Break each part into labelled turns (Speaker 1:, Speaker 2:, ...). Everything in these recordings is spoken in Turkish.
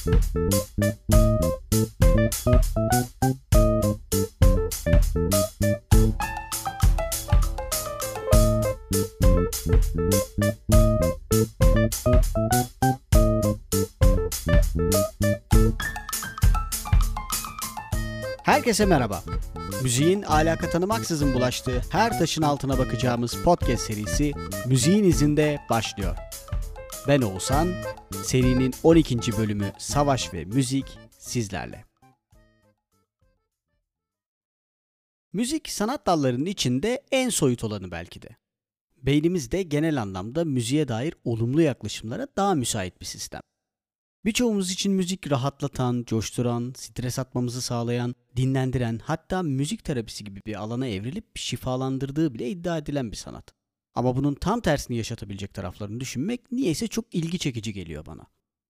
Speaker 1: Herkese merhaba. Müziğin alaka tanımaksızın bulaştığı her taşın altına bakacağımız podcast serisi Müziğin izinde başlıyor. Ben Oğuzhan, serinin 12. bölümü Savaş ve Müzik sizlerle. Müzik sanat dallarının içinde en soyut olanı belki de. Beynimiz de genel anlamda müziğe dair olumlu yaklaşımlara daha müsait bir sistem. Birçoğumuz için müzik rahatlatan, coşturan, stres atmamızı sağlayan, dinlendiren hatta müzik terapisi gibi bir alana evrilip şifalandırdığı bile iddia edilen bir sanat. Ama bunun tam tersini yaşatabilecek taraflarını düşünmek niyeyse çok ilgi çekici geliyor bana.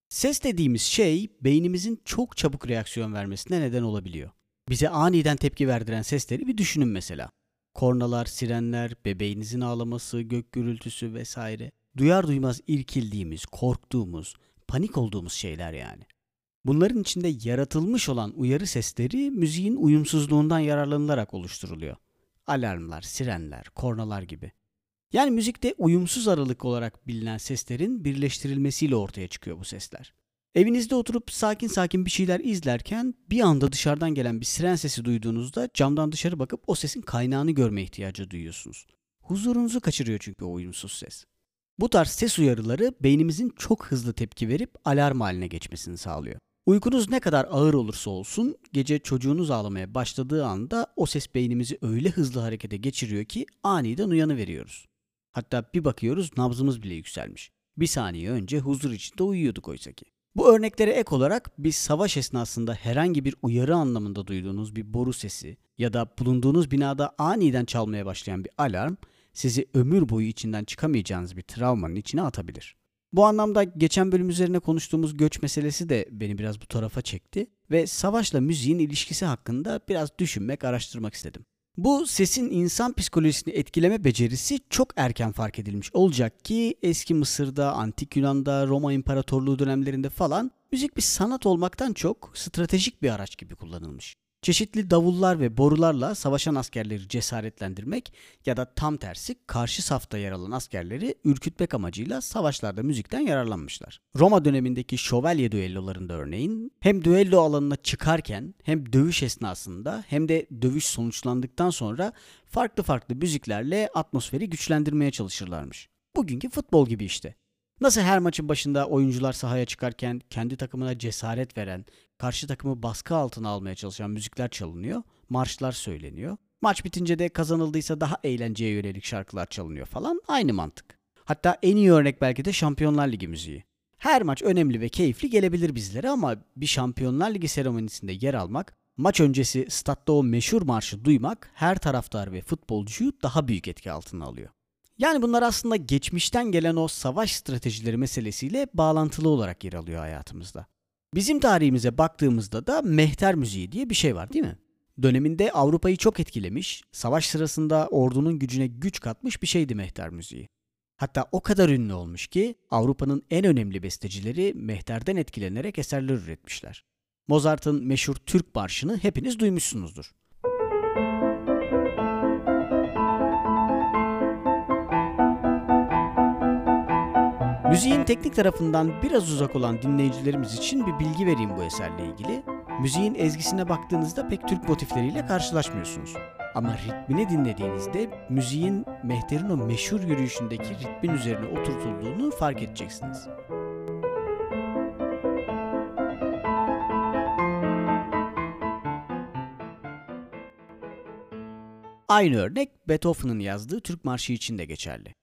Speaker 1: Ses dediğimiz şey beynimizin çok çabuk reaksiyon vermesine neden olabiliyor. Bize aniden tepki verdiren sesleri bir düşünün mesela. Kornalar, sirenler, bebeğinizin ağlaması, gök gürültüsü vesaire. Duyar duymaz irkildiğimiz, korktuğumuz, panik olduğumuz şeyler yani. Bunların içinde yaratılmış olan uyarı sesleri müziğin uyumsuzluğundan yararlanılarak oluşturuluyor. Alarmlar, sirenler, kornalar gibi. Yani müzikte uyumsuz aralık olarak bilinen seslerin birleştirilmesiyle ortaya çıkıyor bu sesler. Evinizde oturup sakin sakin bir şeyler izlerken bir anda dışarıdan gelen bir siren sesi duyduğunuzda camdan dışarı bakıp o sesin kaynağını görme ihtiyacı duyuyorsunuz. Huzurunuzu kaçırıyor çünkü o uyumsuz ses. Bu tarz ses uyarıları beynimizin çok hızlı tepki verip alarm haline geçmesini sağlıyor. Uykunuz ne kadar ağır olursa olsun gece çocuğunuz ağlamaya başladığı anda o ses beynimizi öyle hızlı harekete geçiriyor ki aniden uyanıveriyoruz. Hatta bir bakıyoruz nabzımız bile yükselmiş. Bir saniye önce huzur içinde uyuyorduk oysa ki. Bu örneklere ek olarak biz savaş esnasında herhangi bir uyarı anlamında duyduğunuz bir boru sesi ya da bulunduğunuz binada aniden çalmaya başlayan bir alarm sizi ömür boyu içinden çıkamayacağınız bir travmanın içine atabilir. Bu anlamda geçen bölüm üzerine konuştuğumuz göç meselesi de beni biraz bu tarafa çekti ve savaşla müziğin ilişkisi hakkında biraz düşünmek, araştırmak istedim. Bu sesin insan psikolojisini etkileme becerisi çok erken fark edilmiş olacak ki eski Mısır'da, Antik Yunan'da, Roma İmparatorluğu dönemlerinde falan müzik bir sanat olmaktan çok stratejik bir araç gibi kullanılmış. Çeşitli davullar ve borularla savaşan askerleri cesaretlendirmek ya da tam tersi karşı safta yer alan askerleri ürkütmek amacıyla savaşlarda müzikten yararlanmışlar. Roma dönemindeki şövalye düellolarında örneğin hem düello alanına çıkarken hem dövüş esnasında hem de dövüş sonuçlandıktan sonra farklı farklı müziklerle atmosferi güçlendirmeye çalışırlarmış. Bugünkü futbol gibi işte. Nasıl her maçın başında oyuncular sahaya çıkarken kendi takımına cesaret veren, karşı takımı baskı altına almaya çalışan müzikler çalınıyor, marşlar söyleniyor. Maç bitince de kazanıldıysa daha eğlenceye yönelik şarkılar çalınıyor falan aynı mantık. Hatta en iyi örnek belki de Şampiyonlar Ligi müziği. Her maç önemli ve keyifli gelebilir bizlere ama bir Şampiyonlar Ligi seremonisinde yer almak, maç öncesi statta o meşhur marşı duymak her taraftar ve futbolcuyu daha büyük etki altına alıyor. Yani bunlar aslında geçmişten gelen o savaş stratejileri meselesiyle bağlantılı olarak yer alıyor hayatımızda. Bizim tarihimize baktığımızda da mehter müziği diye bir şey var değil mi? Döneminde Avrupa'yı çok etkilemiş, savaş sırasında ordunun gücüne güç katmış bir şeydi mehter müziği. Hatta o kadar ünlü olmuş ki Avrupa'nın en önemli bestecileri mehterden etkilenerek eserler üretmişler. Mozart'ın meşhur Türk marşını hepiniz duymuşsunuzdur. Müziğin teknik tarafından biraz uzak olan dinleyicilerimiz için bir bilgi vereyim bu eserle ilgili. Müziğin ezgisine baktığınızda pek Türk motifleriyle karşılaşmıyorsunuz. Ama ritmini dinlediğinizde müziğin Mehter'in o meşhur yürüyüşündeki ritmin üzerine oturtulduğunu fark edeceksiniz. Aynı örnek Beethoven'ın yazdığı Türk Marşı için de geçerli.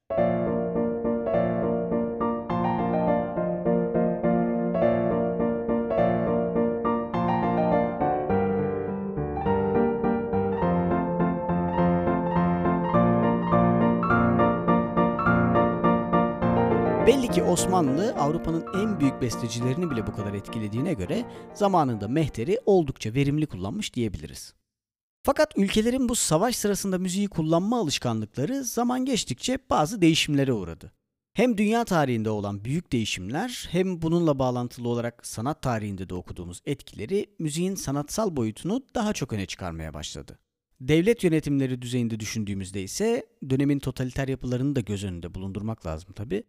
Speaker 1: Osmanlı Avrupa'nın en büyük bestecilerini bile bu kadar etkilediğine göre zamanında mehteri oldukça verimli kullanmış diyebiliriz. Fakat ülkelerin bu savaş sırasında müziği kullanma alışkanlıkları zaman geçtikçe bazı değişimlere uğradı. Hem dünya tarihinde olan büyük değişimler hem bununla bağlantılı olarak sanat tarihinde de okuduğumuz etkileri müziğin sanatsal boyutunu daha çok öne çıkarmaya başladı. Devlet yönetimleri düzeyinde düşündüğümüzde ise dönemin totaliter yapılarını da göz önünde bulundurmak lazım tabi.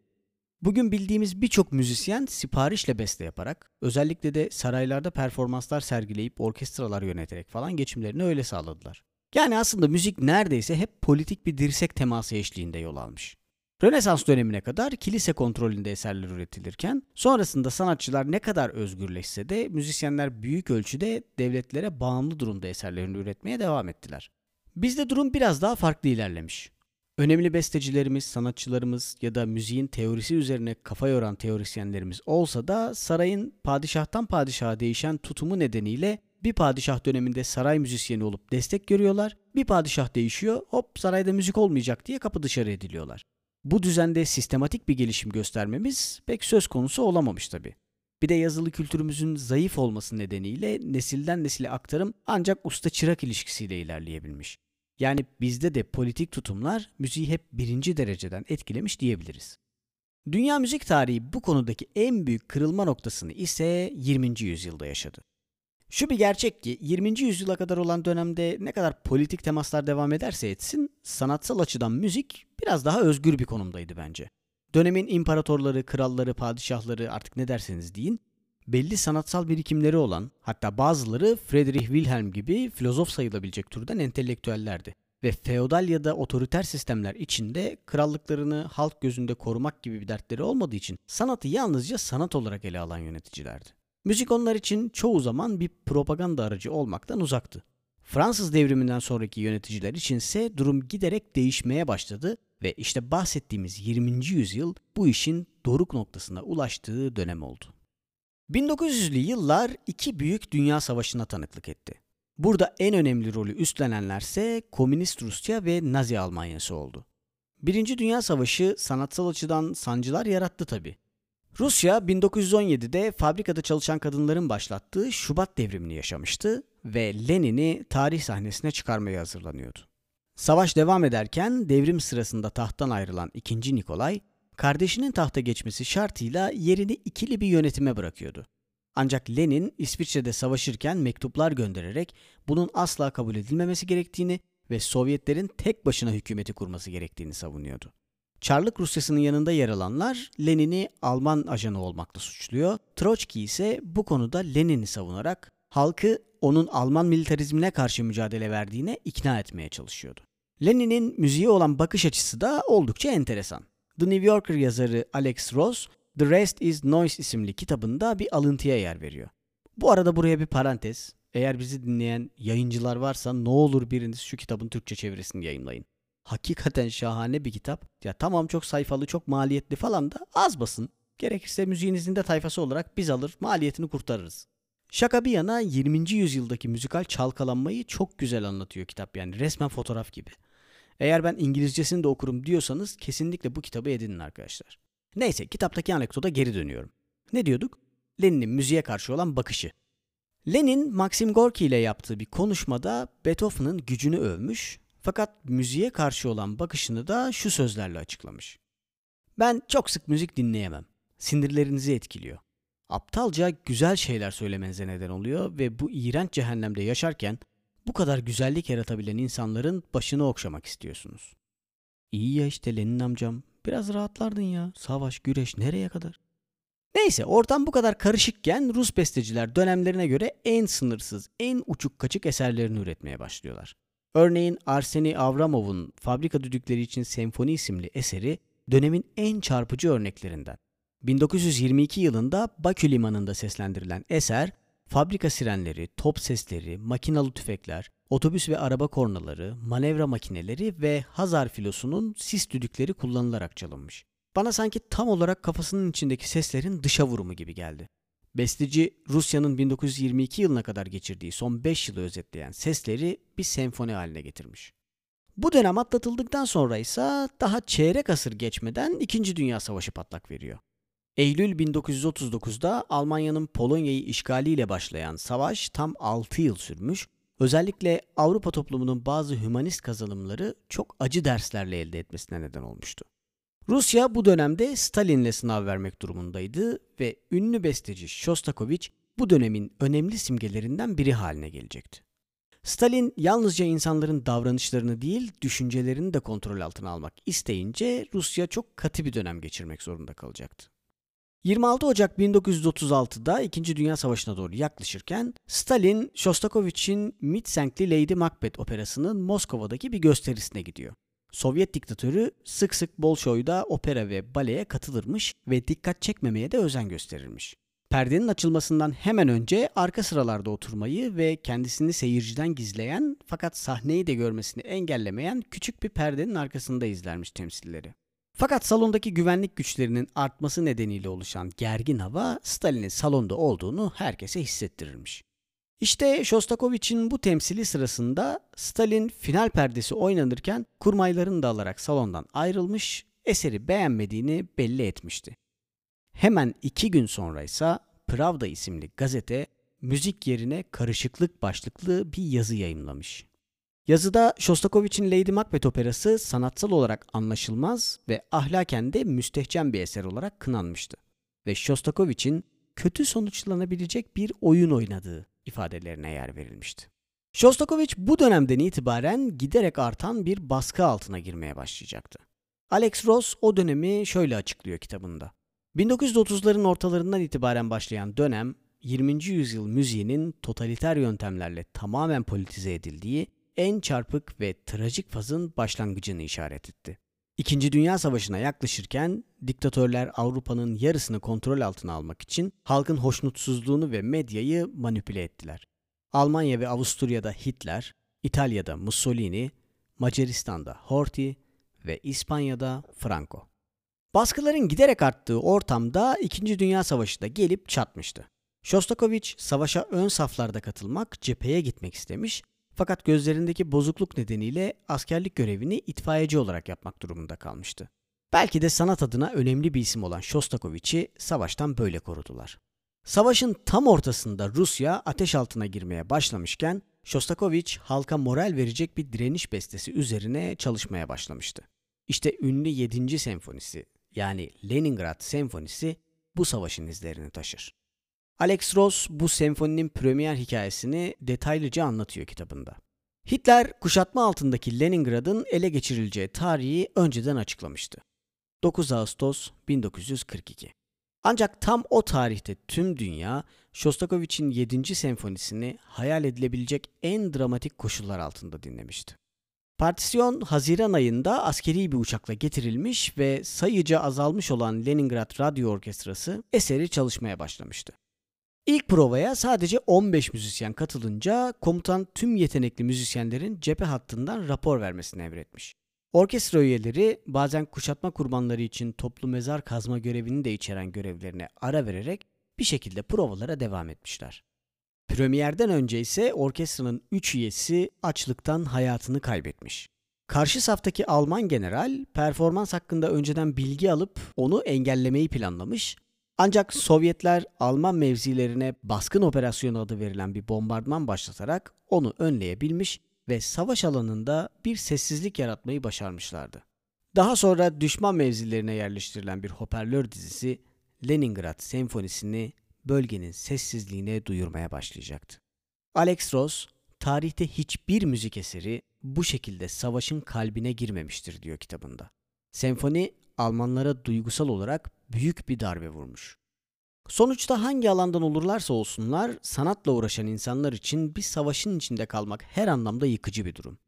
Speaker 1: Bugün bildiğimiz birçok müzisyen siparişle beste yaparak, özellikle de saraylarda performanslar sergileyip orkestralar yöneterek falan geçimlerini öyle sağladılar. Yani aslında müzik neredeyse hep politik bir dirsek teması eşliğinde yol almış. Rönesans dönemine kadar kilise kontrolünde eserler üretilirken sonrasında sanatçılar ne kadar özgürleşse de müzisyenler büyük ölçüde devletlere bağımlı durumda eserlerini üretmeye devam ettiler. Bizde durum biraz daha farklı ilerlemiş. Önemli bestecilerimiz, sanatçılarımız ya da müziğin teorisi üzerine kafa yoran teorisyenlerimiz olsa da sarayın padişahtan padişaha değişen tutumu nedeniyle bir padişah döneminde saray müzisyeni olup destek görüyorlar. Bir padişah değişiyor, hop sarayda müzik olmayacak diye kapı dışarı ediliyorlar. Bu düzende sistematik bir gelişim göstermemiz pek söz konusu olamamış tabi. Bir de yazılı kültürümüzün zayıf olması nedeniyle nesilden nesile aktarım ancak usta çırak ilişkisiyle ilerleyebilmiş. Yani bizde de politik tutumlar müziği hep birinci dereceden etkilemiş diyebiliriz. Dünya müzik tarihi bu konudaki en büyük kırılma noktasını ise 20. yüzyılda yaşadı. Şu bir gerçek ki 20. yüzyıla kadar olan dönemde ne kadar politik temaslar devam ederse etsin, sanatsal açıdan müzik biraz daha özgür bir konumdaydı bence. Dönemin imparatorları, kralları, padişahları artık ne derseniz deyin, belli sanatsal birikimleri olan, hatta bazıları Friedrich Wilhelm gibi filozof sayılabilecek türden entelektüellerdi. Ve feodal ya da otoriter sistemler içinde krallıklarını halk gözünde korumak gibi bir dertleri olmadığı için sanatı yalnızca sanat olarak ele alan yöneticilerdi. Müzik onlar için çoğu zaman bir propaganda aracı olmaktan uzaktı. Fransız devriminden sonraki yöneticiler içinse durum giderek değişmeye başladı ve işte bahsettiğimiz 20. yüzyıl bu işin doruk noktasına ulaştığı dönem oldu. 1900'lü yıllar iki büyük dünya savaşına tanıklık etti. Burada en önemli rolü üstlenenlerse Komünist Rusya ve Nazi Almanyası oldu. Birinci Dünya Savaşı sanatsal açıdan sancılar yarattı tabi. Rusya 1917'de fabrikada çalışan kadınların başlattığı Şubat devrimini yaşamıştı ve Lenin'i tarih sahnesine çıkarmaya hazırlanıyordu. Savaş devam ederken devrim sırasında tahttan ayrılan 2. Nikolay, kardeşinin tahta geçmesi şartıyla yerini ikili bir yönetime bırakıyordu. Ancak Lenin İsviçre'de savaşırken mektuplar göndererek bunun asla kabul edilmemesi gerektiğini ve Sovyetlerin tek başına hükümeti kurması gerektiğini savunuyordu. Çarlık Rusyası'nın yanında yer alanlar Lenin'i Alman ajanı olmakla suçluyor. Troçki ise bu konuda Lenin'i savunarak halkı onun Alman militarizmine karşı mücadele verdiğine ikna etmeye çalışıyordu. Lenin'in müziğe olan bakış açısı da oldukça enteresan. The New Yorker yazarı Alex Ross, The Rest is Noise isimli kitabında bir alıntıya yer veriyor. Bu arada buraya bir parantez. Eğer bizi dinleyen yayıncılar varsa ne olur biriniz şu kitabın Türkçe çevirisini yayınlayın. Hakikaten şahane bir kitap. Ya tamam çok sayfalı, çok maliyetli falan da az basın. Gerekirse müziğinizin de tayfası olarak biz alır, maliyetini kurtarırız. Şaka bir yana 20. yüzyıldaki müzikal çalkalanmayı çok güzel anlatıyor kitap yani resmen fotoğraf gibi. Eğer ben İngilizcesini de okurum diyorsanız kesinlikle bu kitabı edinin arkadaşlar. Neyse kitaptaki anekdota geri dönüyorum. Ne diyorduk? Lenin'in müziğe karşı olan bakışı. Lenin, Maxim Gorki ile yaptığı bir konuşmada Beethoven'ın gücünü övmüş fakat müziğe karşı olan bakışını da şu sözlerle açıklamış. Ben çok sık müzik dinleyemem. Sinirlerinizi etkiliyor. Aptalca güzel şeyler söylemenize neden oluyor ve bu iğrenç cehennemde yaşarken bu kadar güzellik yaratabilen insanların başını okşamak istiyorsunuz. İyi ya işte Lenin amcam. Biraz rahatlardın ya. Savaş, güreş nereye kadar? Neyse ortam bu kadar karışıkken Rus besteciler dönemlerine göre en sınırsız, en uçuk kaçık eserlerini üretmeye başlıyorlar. Örneğin Arseni Avramov'un Fabrika Düdükleri için Senfoni isimli eseri dönemin en çarpıcı örneklerinden. 1922 yılında Bakü limanında seslendirilen eser, fabrika sirenleri, top sesleri, makinalı tüfekler, otobüs ve araba kornaları, manevra makineleri ve Hazar filosunun sis düdükleri kullanılarak çalınmış. Bana sanki tam olarak kafasının içindeki seslerin dışa vurumu gibi geldi. Besteci Rusya'nın 1922 yılına kadar geçirdiği son 5 yılı özetleyen sesleri bir senfoni haline getirmiş. Bu dönem atlatıldıktan sonra ise daha çeyrek asır geçmeden 2. Dünya Savaşı patlak veriyor. Eylül 1939'da Almanya'nın Polonya'yı işgaliyle başlayan savaş tam 6 yıl sürmüş. Özellikle Avrupa toplumunun bazı hümanist kazanımları çok acı derslerle elde etmesine neden olmuştu. Rusya bu dönemde Stalin'le sınav vermek durumundaydı ve ünlü besteci Shostakovich bu dönemin önemli simgelerinden biri haline gelecekti. Stalin yalnızca insanların davranışlarını değil, düşüncelerini de kontrol altına almak isteyince Rusya çok katı bir dönem geçirmek zorunda kalacaktı. 26 Ocak 1936'da 2. Dünya Savaşı'na doğru yaklaşırken Stalin, Shostakovich'in Mitsenkli Lady Macbeth operasının Moskova'daki bir gösterisine gidiyor. Sovyet diktatörü sık sık Bolşoy'da opera ve baleye katılırmış ve dikkat çekmemeye de özen gösterirmiş. Perdenin açılmasından hemen önce arka sıralarda oturmayı ve kendisini seyirciden gizleyen fakat sahneyi de görmesini engellemeyen küçük bir perdenin arkasında izlermiş temsilleri. Fakat salondaki güvenlik güçlerinin artması nedeniyle oluşan gergin hava Stalin'in salonda olduğunu herkese hissettirirmiş. İşte Shostakovich'in bu temsili sırasında Stalin final perdesi oynanırken kurmaylarını da alarak salondan ayrılmış, eseri beğenmediğini belli etmişti. Hemen iki gün sonra ise Pravda isimli gazete müzik yerine karışıklık başlıklı bir yazı yayımlamış. Yazıda Shostakovich'in Lady Macbeth operası sanatsal olarak anlaşılmaz ve ahlaken de müstehcen bir eser olarak kınanmıştı. Ve Shostakovich'in kötü sonuçlanabilecek bir oyun oynadığı ifadelerine yer verilmişti. Shostakovich bu dönemden itibaren giderek artan bir baskı altına girmeye başlayacaktı. Alex Ross o dönemi şöyle açıklıyor kitabında. 1930'ların ortalarından itibaren başlayan dönem 20. yüzyıl müziğinin totaliter yöntemlerle tamamen politize edildiği en çarpık ve trajik fazın başlangıcını işaret etti. İkinci Dünya Savaşı'na yaklaşırken diktatörler Avrupa'nın yarısını kontrol altına almak için halkın hoşnutsuzluğunu ve medyayı manipüle ettiler. Almanya ve Avusturya'da Hitler, İtalya'da Mussolini, Macaristan'da Horthy ve İspanya'da Franco. Baskıların giderek arttığı ortamda İkinci Dünya Savaşı da gelip çatmıştı. Shostakovich savaşa ön saflarda katılmak, cepheye gitmek istemiş fakat gözlerindeki bozukluk nedeniyle askerlik görevini itfaiyeci olarak yapmak durumunda kalmıştı. Belki de sanat adına önemli bir isim olan Shostakovich'i savaştan böyle korudular. Savaşın tam ortasında Rusya ateş altına girmeye başlamışken Shostakovich halka moral verecek bir direniş bestesi üzerine çalışmaya başlamıştı. İşte ünlü 7. senfonisi yani Leningrad senfonisi bu savaşın izlerini taşır. Alex Ross bu senfoninin premier hikayesini detaylıca anlatıyor kitabında. Hitler kuşatma altındaki Leningrad'ın ele geçirileceği tarihi önceden açıklamıştı. 9 Ağustos 1942. Ancak tam o tarihte tüm dünya Shostakovich'in 7. senfonisini hayal edilebilecek en dramatik koşullar altında dinlemişti. Partisyon Haziran ayında askeri bir uçakla getirilmiş ve sayıca azalmış olan Leningrad Radyo Orkestrası eseri çalışmaya başlamıştı. İlk provaya sadece 15 müzisyen katılınca komutan tüm yetenekli müzisyenlerin cephe hattından rapor vermesini emretmiş. Orkestra üyeleri bazen kuşatma kurbanları için toplu mezar kazma görevini de içeren görevlerine ara vererek bir şekilde provalara devam etmişler. Premierden önce ise orkestranın 3 üyesi açlıktan hayatını kaybetmiş. Karşı saftaki Alman general performans hakkında önceden bilgi alıp onu engellemeyi planlamış ancak Sovyetler Alman mevzilerine baskın operasyonu adı verilen bir bombardıman başlatarak onu önleyebilmiş ve savaş alanında bir sessizlik yaratmayı başarmışlardı. Daha sonra düşman mevzilerine yerleştirilen bir hoparlör dizisi Leningrad senfonisini bölgenin sessizliğine duyurmaya başlayacaktı. Alex Ross, tarihte hiçbir müzik eseri bu şekilde savaşın kalbine girmemiştir diyor kitabında. Senfoni Almanlara duygusal olarak büyük bir darbe vurmuş. Sonuçta hangi alandan olurlarsa olsunlar sanatla uğraşan insanlar için bir savaşın içinde kalmak her anlamda yıkıcı bir durum.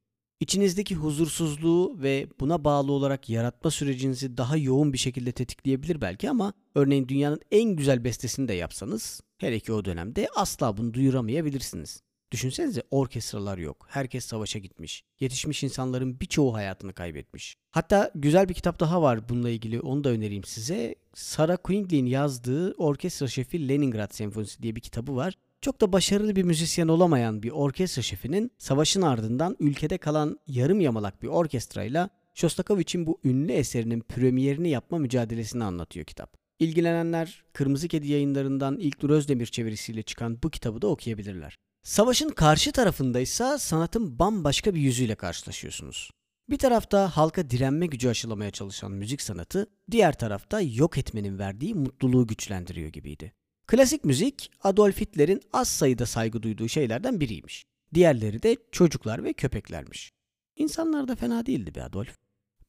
Speaker 1: İçinizdeki huzursuzluğu ve buna bağlı olarak yaratma sürecinizi daha yoğun bir şekilde tetikleyebilir belki ama örneğin dünyanın en güzel bestesini de yapsanız hele ki o dönemde asla bunu duyuramayabilirsiniz. Düşünsenize orkestralar yok. Herkes savaşa gitmiş. Yetişmiş insanların birçoğu hayatını kaybetmiş. Hatta güzel bir kitap daha var bununla ilgili. Onu da önereyim size. Sarah Quingley'in yazdığı Orkestra Şefi Leningrad Senfonisi diye bir kitabı var. Çok da başarılı bir müzisyen olamayan bir orkestra şefinin savaşın ardından ülkede kalan yarım yamalak bir orkestrayla Shostakovich'in bu ünlü eserinin premierini yapma mücadelesini anlatıyor kitap. İlgilenenler Kırmızı Kedi yayınlarından İlknur Özdemir çevirisiyle çıkan bu kitabı da okuyabilirler. Savaşın karşı tarafındaysa sanatın bambaşka bir yüzüyle karşılaşıyorsunuz. Bir tarafta halka direnme gücü aşılamaya çalışan müzik sanatı, diğer tarafta yok etmenin verdiği mutluluğu güçlendiriyor gibiydi. Klasik müzik, Adolf Hitler'in az sayıda saygı duyduğu şeylerden biriymiş. Diğerleri de çocuklar ve köpeklermiş. İnsanlar da fena değildi be Adolf.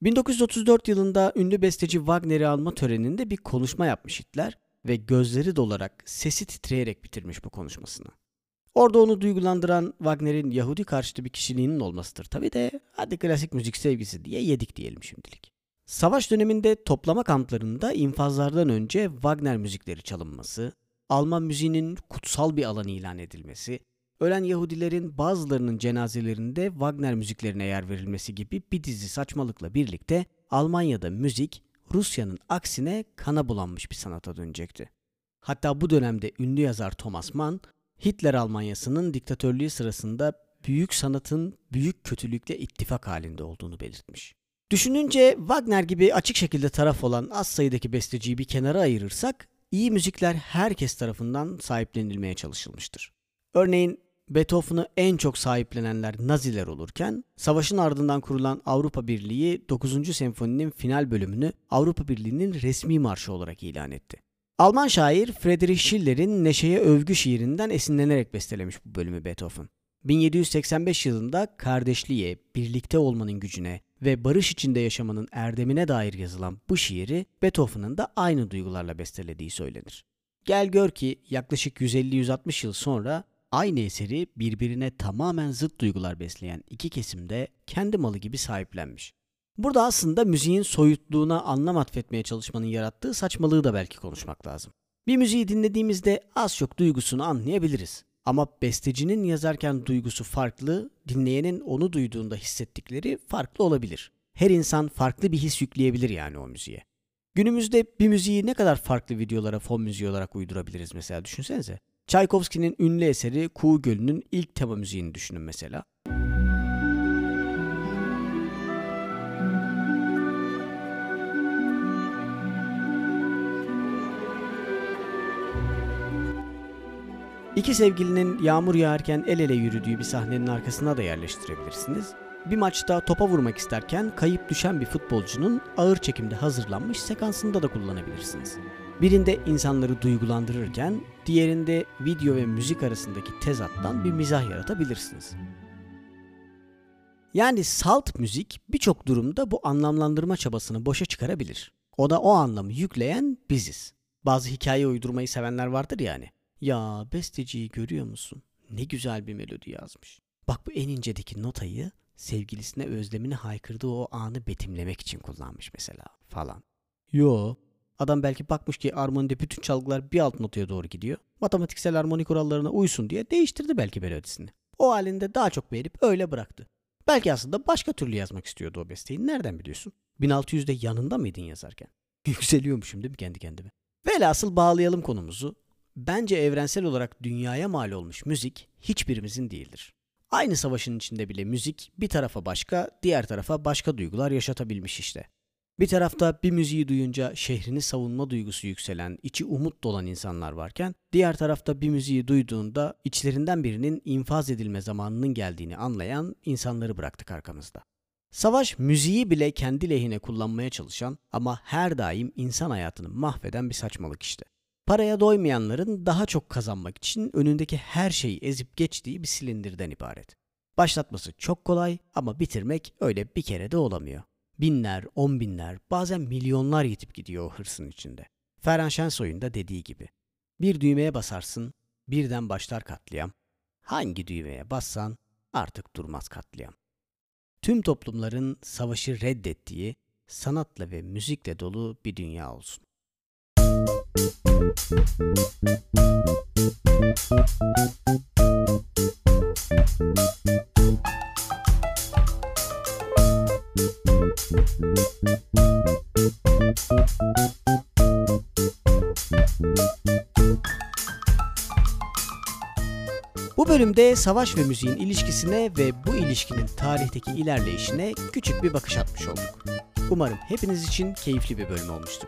Speaker 1: 1934 yılında ünlü besteci Wagner'i alma töreninde bir konuşma yapmış Hitler ve gözleri dolarak, sesi titreyerek bitirmiş bu konuşmasını. Orada onu duygulandıran Wagner'in Yahudi karşıtı bir kişiliğinin olmasıdır tabi de hadi klasik müzik sevgisi diye yedik diyelim şimdilik. Savaş döneminde toplama kamplarında infazlardan önce Wagner müzikleri çalınması, Alman müziğinin kutsal bir alan ilan edilmesi, ölen Yahudilerin bazılarının cenazelerinde Wagner müziklerine yer verilmesi gibi bir dizi saçmalıkla birlikte Almanya'da müzik Rusya'nın aksine kana bulanmış bir sanata dönecekti. Hatta bu dönemde ünlü yazar Thomas Mann, Hitler Almanyası'nın diktatörlüğü sırasında büyük sanatın büyük kötülükle ittifak halinde olduğunu belirtmiş. Düşününce Wagner gibi açık şekilde taraf olan az sayıdaki besteciyi bir kenara ayırırsak, iyi müzikler herkes tarafından sahiplenilmeye çalışılmıştır. Örneğin Beethoven'ı en çok sahiplenenler Naziler olurken, savaşın ardından kurulan Avrupa Birliği 9. senfoninin final bölümünü Avrupa Birliği'nin resmi marşı olarak ilan etti. Alman şair Friedrich Schiller'in Neşe'ye övgü şiirinden esinlenerek bestelemiş bu bölümü Beethoven. 1785 yılında kardeşliğe, birlikte olmanın gücüne ve barış içinde yaşamanın erdemine dair yazılan bu şiiri Beethoven'ın da aynı duygularla bestelediği söylenir. Gel gör ki yaklaşık 150-160 yıl sonra aynı eseri birbirine tamamen zıt duygular besleyen iki kesimde kendi malı gibi sahiplenmiş. Burada aslında müziğin soyutluğuna anlam atfetmeye çalışmanın yarattığı saçmalığı da belki konuşmak lazım. Bir müziği dinlediğimizde az çok duygusunu anlayabiliriz. Ama bestecinin yazarken duygusu farklı, dinleyenin onu duyduğunda hissettikleri farklı olabilir. Her insan farklı bir his yükleyebilir yani o müziğe. Günümüzde bir müziği ne kadar farklı videolara fon müziği olarak uydurabiliriz mesela düşünsenize. Tchaikovsky'nin ünlü eseri Kuğu Gölü'nün ilk tema müziğini düşünün mesela. İki sevgilinin yağmur yağarken el ele yürüdüğü bir sahnenin arkasına da yerleştirebilirsiniz. Bir maçta topa vurmak isterken kayıp düşen bir futbolcunun ağır çekimde hazırlanmış sekansında da kullanabilirsiniz. Birinde insanları duygulandırırken diğerinde video ve müzik arasındaki tezattan bir mizah yaratabilirsiniz. Yani salt müzik birçok durumda bu anlamlandırma çabasını boşa çıkarabilir. O da o anlamı yükleyen biziz. Bazı hikaye uydurmayı sevenler vardır yani. Ya besteciyi görüyor musun? Ne güzel bir melodi yazmış. Bak bu en incedeki notayı sevgilisine özlemini haykırdığı o anı betimlemek için kullanmış mesela falan. Yo. Adam belki bakmış ki armonide bütün çalgılar bir alt notaya doğru gidiyor. Matematiksel armoni kurallarına uysun diye değiştirdi belki melodisini. O halinde daha çok beğenip öyle bıraktı. Belki aslında başka türlü yazmak istiyordu o besteyi. Nereden biliyorsun? 1600'de yanında mıydın yazarken? Yükseliyormuşum değil mi kendi kendime? Velhasıl bağlayalım konumuzu. Bence evrensel olarak dünyaya mal olmuş müzik hiçbirimizin değildir. Aynı savaşın içinde bile müzik bir tarafa başka, diğer tarafa başka duygular yaşatabilmiş işte. Bir tarafta bir müziği duyunca şehrini savunma duygusu yükselen, içi umut dolan insanlar varken, diğer tarafta bir müziği duyduğunda içlerinden birinin infaz edilme zamanının geldiğini anlayan insanları bıraktık arkamızda. Savaş müziği bile kendi lehine kullanmaya çalışan ama her daim insan hayatını mahveden bir saçmalık işte. Paraya doymayanların daha çok kazanmak için önündeki her şeyi ezip geçtiği bir silindirden ibaret. Başlatması çok kolay ama bitirmek öyle bir kere de olamıyor. Binler, on binler, bazen milyonlar yitip gidiyor o hırsın içinde. Ferhan Şensoy'un da dediği gibi. Bir düğmeye basarsın, birden başlar katliam. Hangi düğmeye bassan artık durmaz katliam. Tüm toplumların savaşı reddettiği, sanatla ve müzikle dolu bir dünya olsun. Bu bölümde savaş ve müziğin ilişkisine ve bu ilişkinin tarihteki ilerleyişine küçük bir bakış atmış olduk. Umarım hepiniz için keyifli bir bölüm olmuştur.